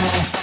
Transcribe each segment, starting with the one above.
Oh.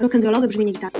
Rock'n'rollowe brzmienie gitary.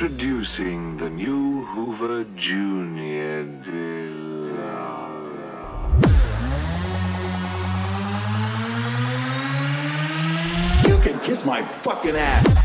Introducing the new Hoover Junior You can kiss my fucking ass.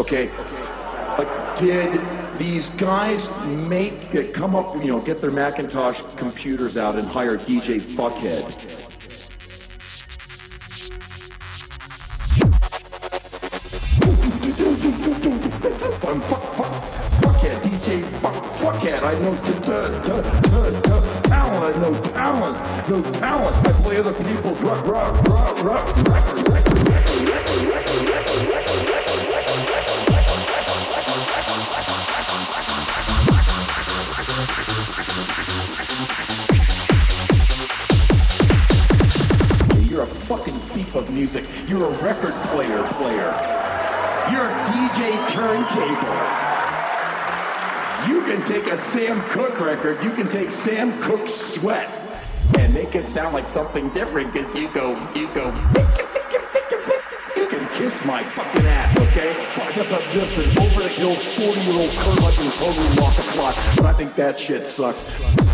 Okay, like did these guys make come up, you know, get their Macintosh computers out and hire DJ Fuckhead? Fucking thief of music. You're a record player player. You're a DJ turntable. You can take a Sam Cooke record, you can take Sam Cooke's sweat and make it sound like something different because you go, you go, you can kiss my fucking ass, okay? I guess I'm just an over the hill 40 year old curmudgeon who totally walk the plot, but I think that shit sucks.